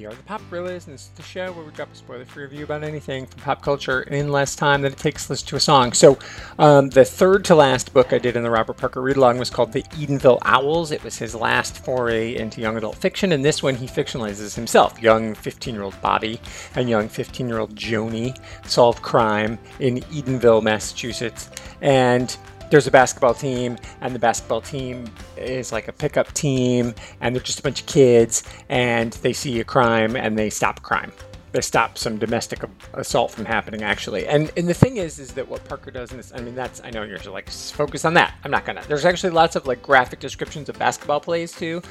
We are the Pop Gorillas, and this is the show where we drop a spoiler-free review about anything from pop culture in less time than it takes to listen to a song. So, um, the third to last book I did in the Robert Parker read-along was called The Edenville Owls. It was his last foray into young adult fiction, and this one he fictionalizes himself. Young 15-year-old Bobby and young 15-year-old Joni solve crime in Edenville, Massachusetts, and there's a basketball team, and the basketball team is like a pickup team, and they're just a bunch of kids, and they see a crime and they stop crime. They stop some domestic assault from happening, actually. And and the thing is, is that what Parker does in this, I mean, that's I know you're like focus on that. I'm not gonna. There's actually lots of like graphic descriptions of basketball plays too.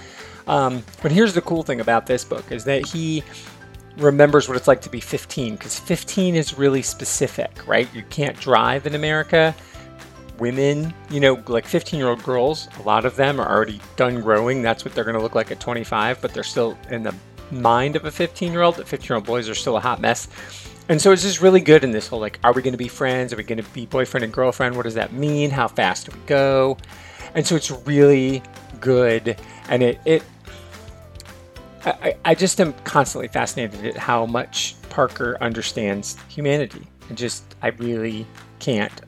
Um, but here's the cool thing about this book is that he remembers what it's like to be 15 because 15 is really specific, right? You can't drive in America women, you know, like 15 year old girls, a lot of them are already done growing. That's what they're going to look like at 25, but they're still in the mind of a 15 year old. The 15 year old boys are still a hot mess. And so it's just really good in this whole like, are we going to be friends? Are we going to be boyfriend and girlfriend? What does that mean? How fast do we go? And so it's really good. And it, it, I, I just am constantly fascinated at how much Parker understands humanity. And just, I really can't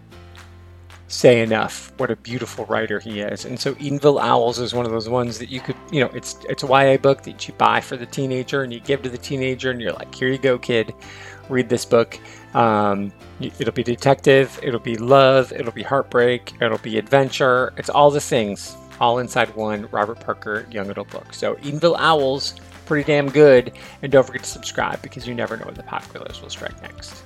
say enough what a beautiful writer he is. And so Edenville Owls is one of those ones that you could, you know, it's it's a YA book that you buy for the teenager and you give to the teenager and you're like, here you go, kid, read this book. Um, it'll be detective, it'll be love, it'll be heartbreak, it'll be adventure. It's all the things all inside one Robert Parker young adult book. So Edenville Owls, pretty damn good. And don't forget to subscribe because you never know when the pop gorillas will strike next.